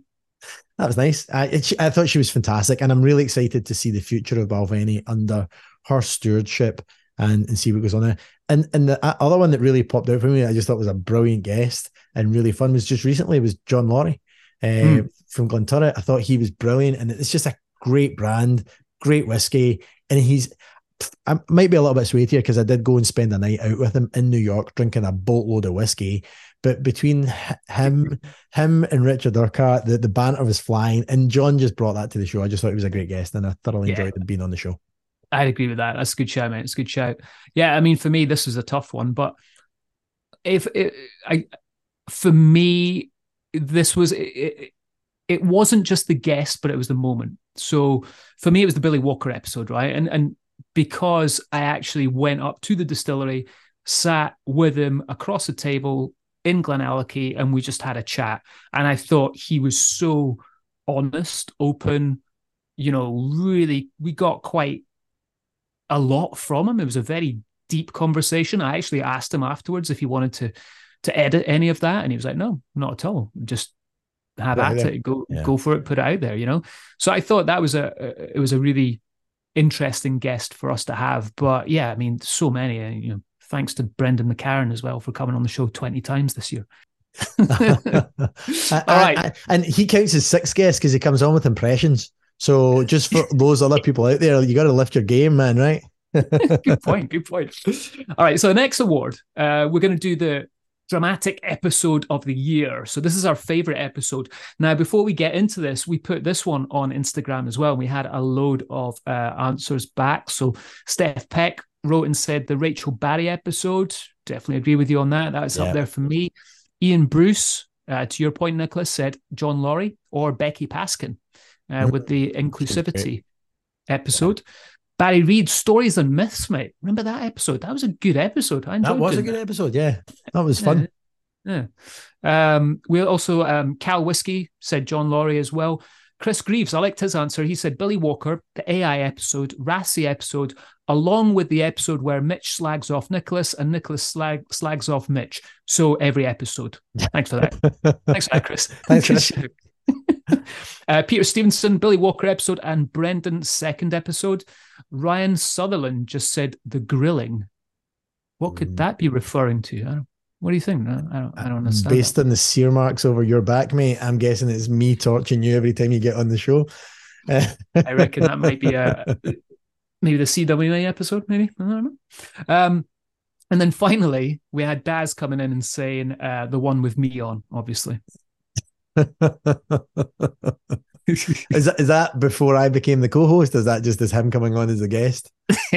that was nice. I it, I thought she was fantastic, and I'm really excited to see the future of Balvenie under her stewardship and, and see what goes on there. And and the other one that really popped out for me, I just thought was a brilliant guest and really fun was just recently was John Laurie uh, mm. from Glenturret. I thought he was brilliant, and it's just a great brand, great whiskey, and he's. I might be a little bit sweet here because I did go and spend a night out with him in New York drinking a boatload of whiskey. But between him, him and Richard Urquhart, the, the banter was flying, and John just brought that to the show. I just thought he was a great guest, and I thoroughly yeah. enjoyed being on the show. I'd agree with that. That's a good show, man. It's a good show. Yeah, I mean, for me, this was a tough one, but if it, I, for me, this was it, it wasn't just the guest, but it was the moment. So for me, it was the Billy Walker episode, right? And and because I actually went up to the distillery, sat with him across the table in Glenallachie, and we just had a chat. And I thought he was so honest, open, you know, really, we got quite a lot from him. It was a very deep conversation. I actually asked him afterwards if he wanted to to edit any of that, and he was like, "No, not at all. Just have at it. Go yeah. go for it. Put it out there." You know. So I thought that was a, a it was a really interesting guest for us to have. But yeah, I mean, so many. Uh, you know, thanks to Brendan McCarron as well for coming on the show twenty times this year. All right, and he counts as six guests because he comes on with impressions. So just for those other people out there, you got to lift your game, man. Right? good point. Good point. All right. So the next award, uh, we're going to do the dramatic episode of the year. So this is our favorite episode. Now, before we get into this, we put this one on Instagram as well. We had a load of uh, answers back. So Steph Peck wrote and said the Rachel Barrie episode. Definitely agree with you on that. That's yeah. up there for me. Ian Bruce, uh, to your point, Nicholas, said John Laurie or Becky Paskin uh, with the inclusivity episode. Barry Reed, Stories and Myths, mate. Remember that episode? That was a good episode. I that was a good that. episode. Yeah, that was fun. Yeah. yeah. Um, we also um, Cal Whiskey said John Laurie as well. Chris Greaves, I liked his answer. He said Billy Walker, the AI episode, Raasay episode, along with the episode where Mitch slags off Nicholas and Nicholas slag, slags off Mitch. So every episode. Thanks for that. Thanks for that, Chris. Thanks, Chris. uh, Peter Stevenson, Billy Walker episode, and Brendan's second episode. Ryan Sutherland just said the grilling. What could mm. that be referring to? what do you think? I don't, I don't understand. Based that. on the sear marks over your back, mate, I'm guessing it's me torching you every time you get on the show. I reckon that might be a maybe the CWA episode, maybe. I don't know. Um, and then finally, we had Daz coming in and saying uh, the one with me on, obviously. Is that is that before I became the co-host? Is that just as him coming on as a guest?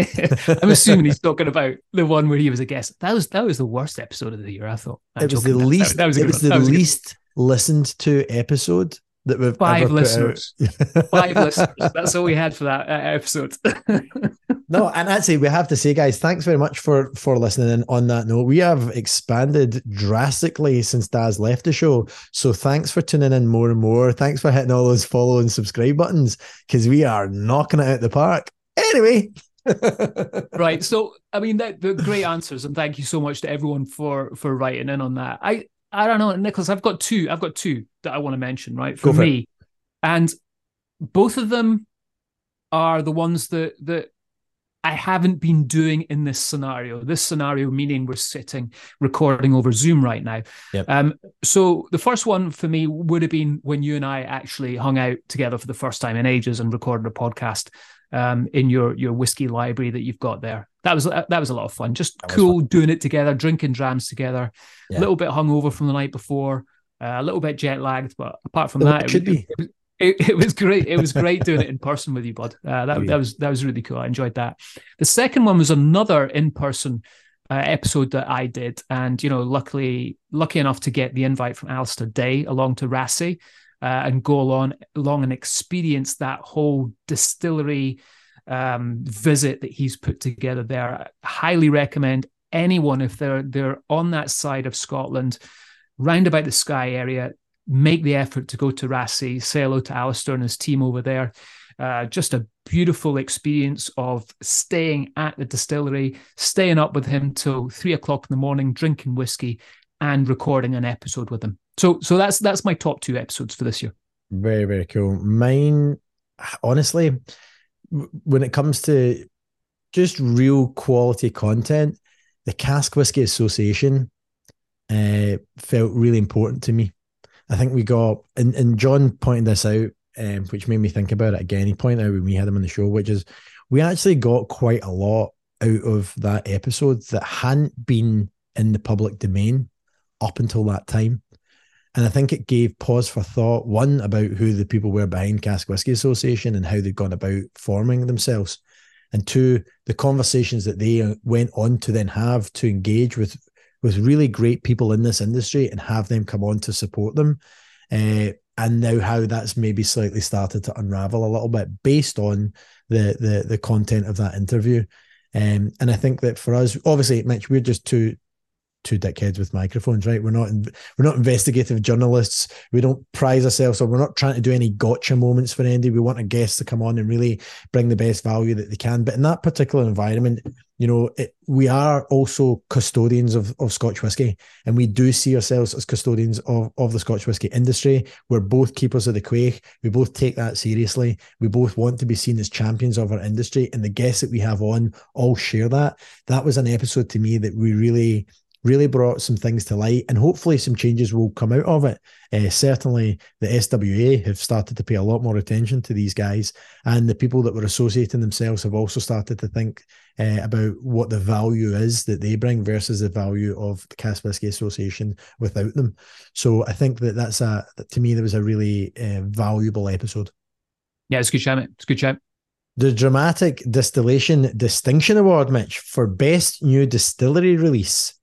I'm assuming he's talking about the one where he was a guest. That was that was the worst episode of the year. I thought I'm it was the least. That, was, it was the least listened to episode that we've five listeners. five listeners. That's all we had for that uh, episode. no, and actually, we have to say, guys, thanks very much for for listening. And on that note, we have expanded drastically since Daz left the show. So thanks for tuning in more and more. Thanks for hitting all those follow and subscribe buttons because we are knocking it out the park. Anyway. right. So, I mean, that, the great answers, and thank you so much to everyone for for writing in on that. I I don't know, Nicholas. I've got two. I've got two that I want to mention. Right for, for me, it. and both of them are the ones that that I haven't been doing in this scenario. This scenario meaning we're sitting recording over Zoom right now. Yep. Um, so the first one for me would have been when you and I actually hung out together for the first time in ages and recorded a podcast um, in your your whiskey library that you've got there. That was that was a lot of fun. Just cool fun. doing it together, drinking drams together. A yeah. little bit hungover from the night before, uh, a little bit jet lagged, but apart from that, it should was, be. It, it, it, was great. It was great doing it in person with you, bud. Uh, that, oh, yeah. that was that was really cool. I enjoyed that. The second one was another in person uh, episode that I did, and you know, luckily, lucky enough to get the invite from Alistair Day along to Raasay uh, and go along along and experience that whole distillery um, visit that he's put together there. I highly recommend anyone if they're they're on that side of Scotland, round about the Skye area, make the effort to go to Raasay, say hello to Alistair and his team over there. Uh, just a beautiful experience of staying at the distillery, staying up with him till three o'clock in the morning, drinking whiskey, and recording an episode with him. So, so that's that's my top two episodes for this year. Very very cool. Mine, honestly, when it comes to just real quality content, the Cask Whisky Association uh, felt really important to me. I think we got, and, and John pointed this out, um, which made me think about it again. He pointed out when we had him on the show, which is we actually got quite a lot out of that episode that hadn't been in the public domain up until that time. And I think it gave pause for thought, one, about who the people were behind Cask Whisky Association and how they'd gone about forming themselves. And two, the conversations that they uh, went on to then have to engage with with really great people in this industry and have them come on to support them. Uh, and now how that's maybe slightly started to unravel a little bit based on the the the content of that interview. Um, and I think that for us, obviously, Mitch, we're just two two dickheads with microphones, right? We're not we're not investigative journalists. We don't prize ourselves, or we're not trying to do any gotcha moments for Andy. We want a guest to come on and really bring the best value that they can. But in that particular environment, you know, it, we are also custodians of, of Scotch whisky, and we do see ourselves as custodians of, of the Scotch whisky industry. We're both keepers of the quaich. We both take that seriously. We both want to be seen as champions of our industry, and the guests that we have on all share that. That was an episode to me that we really really brought some things to light, and hopefully some changes will come out of it. Uh, certainly, the SWA have started to pay a lot more attention to these guys, and the people that were associating themselves have also started to think uh, about what the value is that they bring versus the value of the Cask Whisky Association without them. So I think that that's a to me that was a really uh, valuable episode. Yeah, it's a good shout. It's a good shout. The Dramatic Distillation Distinction Award, Mitch, for Best New Distillery Release.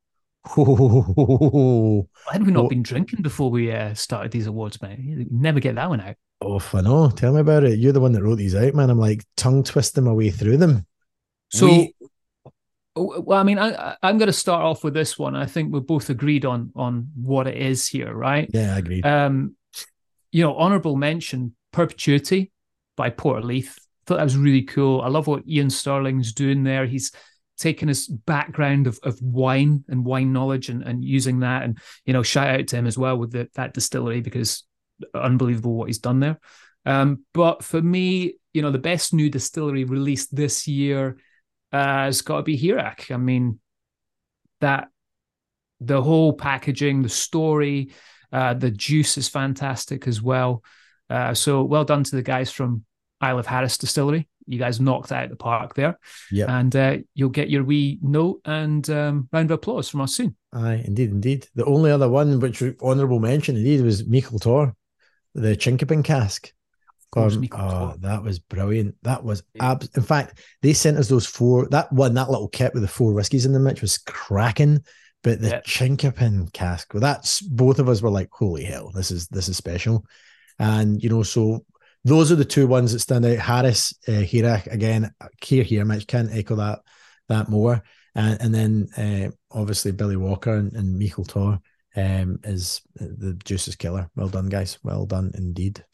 Oh, Had we not oh. been drinking before we uh, started these awards, man? You never get that one out. Oh, I know. Tell me about it. You're the one that wrote these out, man. I'm like tongue twisting my way through them. So, we... Well, I mean, I, I'm going to start off with this one. I think we're both agreed on on what it is here, right? Yeah, I agree. Um, you know, honorable mention, Perpetuity by Port of Leith. Thought that was really cool. I love what Ian Stirling's doing there. He's taking his background of, of wine and wine knowledge and, and using that. And you know shout out to him as well with the, that distillery because unbelievable what he's done there. Um, but for me you know the best new distillery released this year uh, has got to be Hearach I mean that the whole packaging the story uh, the juice is fantastic as well. Uh, so well done to the guys from Isle of Harris distillery you guys knocked that out the park there. Yeah. And uh, you'll get your wee note and um, round of applause from us soon. Aye, indeed, indeed. The only other one which honourable mention indeed was Michael Tor, the Chinkapin cask. Um, oh, that was brilliant. That was ab- in fact, they sent us those four that one, that little kit with the four whiskies in them, which was cracking. But the yep. Chinkapin cask, well, that's both of us were like, holy hell, this is this is special. And you know, so those are the two ones that stand out. Harris, uh, Hearach, again, here, here, Mitch can't echo that that more. And, and then uh, obviously Billy Walker and, and Michael Tor um, is the juices killer. Well done, guys. Well done indeed.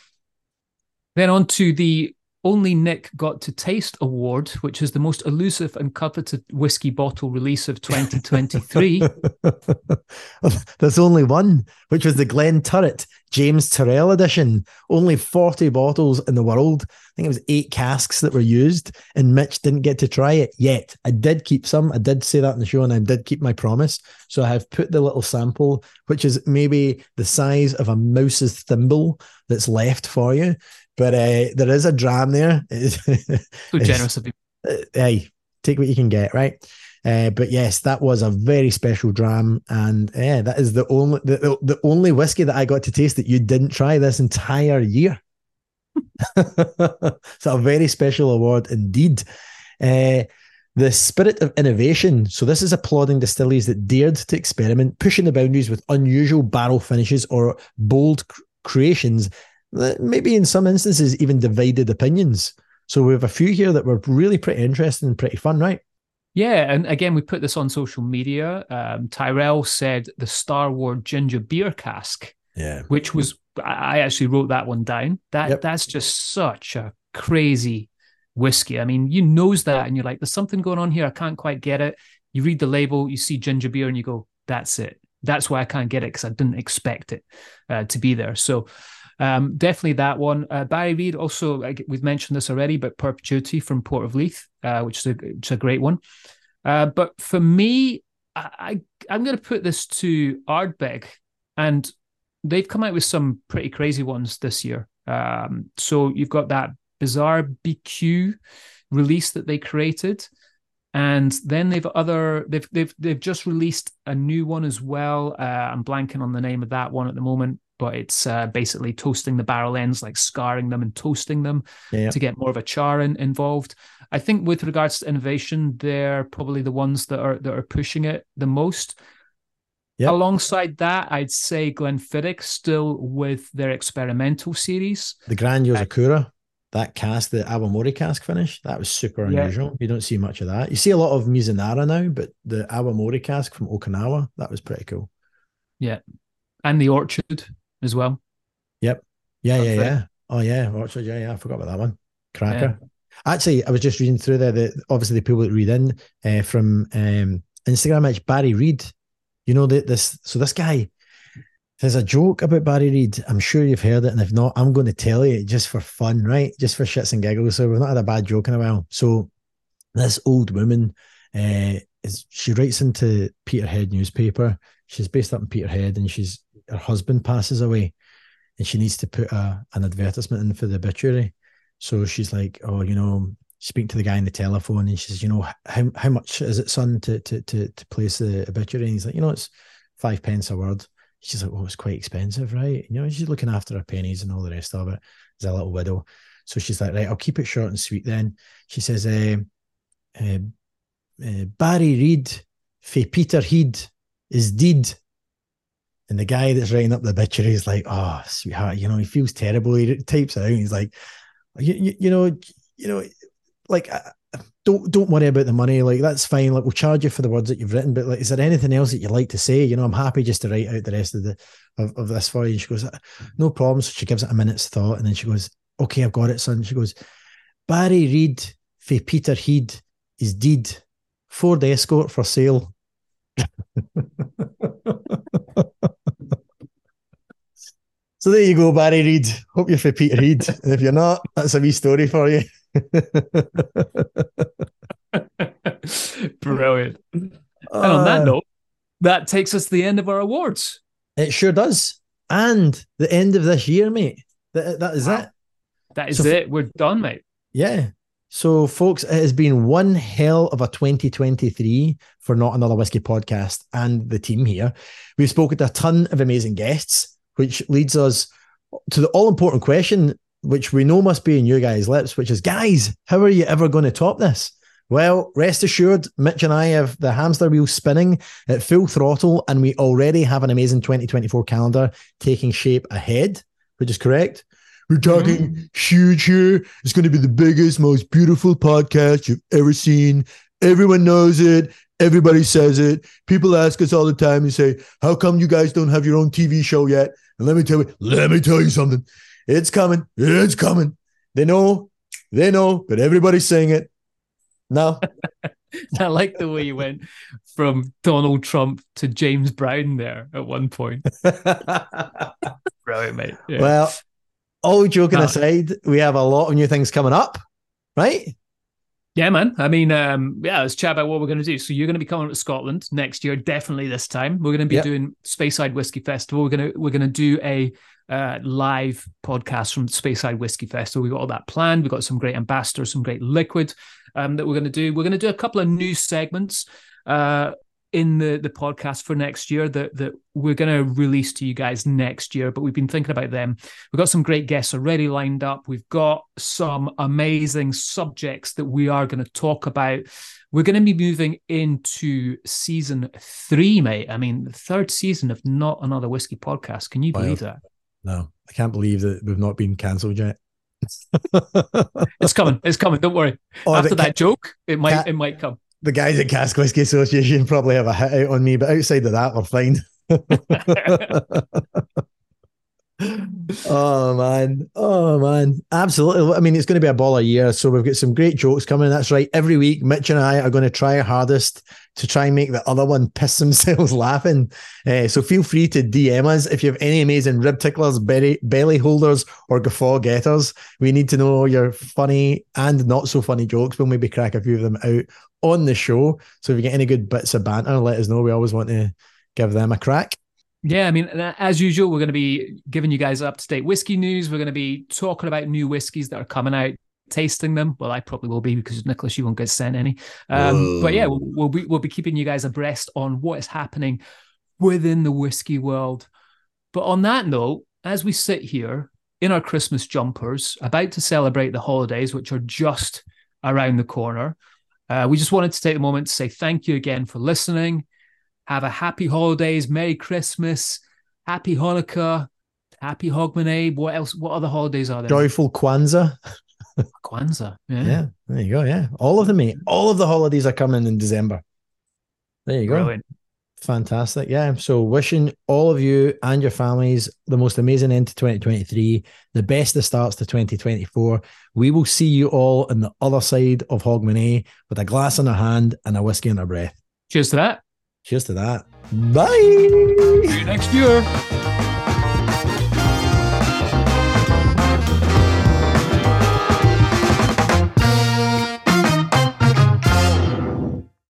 Then on to the only Nick Got to Taste Award, which is the most elusive and coveted whiskey bottle release of 2023. There's only one, which was the Glenturret James Turrell edition. Only 40 bottles in the world. I think it was eight casks that were used, and Mitch didn't get to try it yet. I did keep some. I did say that in the show, and I did keep my promise. So I have put the little sample, which is maybe the size of a mouse's thimble that's left for you. But uh, there is a dram there. so generous of you. Uh, hey, take what you can get, right? Uh, but yes, that was a very special dram, and yeah, that is the only the, the only whiskey that I got to taste that you didn't try this entire year. so a very special award indeed. Uh, the spirit of innovation. So this is applauding distilleries that dared to experiment, pushing the boundaries with unusual barrel finishes or bold cr- creations maybe in some instances even divided opinions. So we have a few here that were really pretty interesting and pretty fun, right? Yeah, and again, we put this on social media. Um, Tyrell said the Starward ginger beer cask, yeah, which was I actually wrote that one down. That yep. that's just such a crazy whiskey. I mean, you knows that, and you're like, "There's something going on here. I can't quite get it." You read the label, you see ginger beer, and you go, "That's it. That's why I can't get it because I didn't expect it uh, to be there." So um, definitely that one. Uh, Barry Reed also we've mentioned this already, but Perpetuity from Port of Leith, uh, which is a, which is a great one. Uh, but for me, I, I am going to put this to Ardbeg, and they've come out with some pretty crazy ones this year. Um, so you've got that bizarre BQ release that they created and then they've other they've they've they've just released a new one as well. Uh, I'm blanking on the name of that one at the moment, but it's uh, basically toasting the barrel ends, like scarring them and toasting them yeah. to get more of a char in, involved. I think with regards to innovation, they're probably the ones that are that are pushing it the most. Yep. Alongside that, I'd say Glenfiddich still with their experimental series. The Grand Yozakura, that cask, the Awamori cask finish, that was super Yeah. unusual. You don't see much of that. You see a lot of Mizunara now, but the Awamori cask from Okinawa, that was pretty cool. Yeah. And the Orchard as well. Yep. Yeah, yeah, it. yeah. Oh yeah, Orchard, yeah, yeah. I forgot about that one. Cracker. Actually, I was just reading through there. The obviously the people that read in uh, from um, Instagram. It's Barry Reed. You know that this. So this guy. There's a joke about Barry Reed. I'm sure you've heard it, and if not, I'm going to tell you just for fun, right? Just for shits and giggles. So we've not had a bad joke in a while. So this old woman, uh, is she writes into Peterhead newspaper. She's based up in Peterhead, and she's her husband passes away, and she needs to put a, an advertisement in for the obituary. So she's like, "Oh, you know, speak to the guy on the telephone," and she says, "You know, how how much is it, son, to to to to place the obituary?" And he's like, "You know, it's five pence a word." She's like, "Oh, it's quite expensive, right?" You know, she's looking after her pennies and all the rest of it. As a little widow, so she's like, "Right, I'll keep it short and sweet." Then she says, uh, uh, uh, "Barry Reed for Peter Heed is deed." And the guy that's writing up the obituary is like, "Oh, sweetheart, you know, he feels terrible." He types it out. He's like, you, you, you know, you know, like uh, don't don't worry about the money. Like that's fine. Like we'll charge you for the words that you've written. But like, is there anything else that you'd like to say? You know, I'm happy just to write out the rest of the of, of this for you. And she goes, no problem. So she gives it a minute's thought, and then she goes, okay, I've got it, son. She goes, Barry Reed for Peter Heed is deed. Ford Escort for sale. so there you go, Barry Reed. Hope you're for Peter Reed. and if you're not, that's a wee story for you. Brilliant. And on that Uh, note, that takes us to the end of our awards. It sure does. And the end of this year, mate. That, that is Wow. it. That is So- it. We're done, mate. Yeah. So, folks, it has been one hell of a 2023 for Not Another Whisky podcast and the team here. We've spoken to a ton of amazing guests, which leads us to the all important question, which we know must be in you guys' lips, which is, guys, how are you ever going to top this? Well, rest assured, Mitch and I have the hamster wheel spinning at full throttle, and we already have an amazing 2024 calendar taking shape ahead, which is correct. We're talking mm-hmm. huge here. It's going to be the biggest, most beautiful podcast you've ever seen. Everyone knows it. Everybody says it. People ask us all the time and say, How come you guys don't have your own TV show yet? And let me tell you, let me tell you something. It's coming. It's coming. They know, they know, but everybody's saying it. No. I like the way you went from Donald Trump to James Brown there at one point. Brilliant, mate. Yeah. Well, all joking No. aside, we have a lot of new things coming up, right? Yeah, man. I mean, um, yeah, let's chat about what we're going to do. So you're going to be coming to Scotland next year, definitely this time. We're going to be Yep. doing Speyside Whiskey Festival. We're going to we're going to do a uh, live podcast from the Speyside Whiskey Festival. We've got all that planned. We've got some great ambassadors, some great liquid um, that we're going to do. We're going to do a couple of new segments uh, in the the podcast for next year that that we're going to release to you guys next year. But we've been thinking about them. We've got some great guests already lined up. We've got some amazing subjects that we are going to talk about. We're going to be moving into season three, mate. I mean, the third season of Not Another Whisky Podcast. Can you Wow. believe that? No, I can't believe that we've not been cancelled yet. It's coming. It's coming. Don't worry. Or After that joke, it might Ca- it might come. The guys at Cask Whisky Association probably have a hit out on me, but outside of that, we're fine. oh man, oh man, absolutely. I mean, it's going to be a baller year, so we've got some great jokes coming. That's right. Every week, Mitch and I are going to try our hardest to try and make the other one piss themselves laughing. Uh, so feel free to DM us if you have any amazing rib ticklers, belly, belly holders, or guffaw getters. We need to know your funny and not so funny jokes. We'll maybe crack a few of them out on the show. So if you get any good bits of banter, let us know. We always want to give them a crack. Yeah, I mean, as usual, we're going to be giving you guys up to date whiskey news. We're going to be talking about new whiskies that are coming out, tasting them. Well, I probably will be because Nicholas, you won't get sent any. Um, but yeah, we'll, we'll be we'll be keeping you guys abreast on what is happening within the whiskey world. But on that note, as we sit here in our Christmas jumpers, about to celebrate the holidays, which are just around the corner, uh, we just wanted to take a moment to say thank you again for listening Have a happy holidays, Merry Christmas, Happy Hanukkah, Happy Hogmanay. What else? What other holidays are there? Joyful Kwanzaa. Kwanzaa. Yeah. Yeah, there you go. Yeah, all of them, mate. All of the holidays are coming in December. There you go. Brilliant. Fantastic. Yeah. So wishing all of you and your families the most amazing end to 2023, the best of starts to 2024. We will see you all on the other side of Hogmanay with a glass in our hand and a whiskey in our breath. Cheers to that. Cheers to that. Bye. See you next year.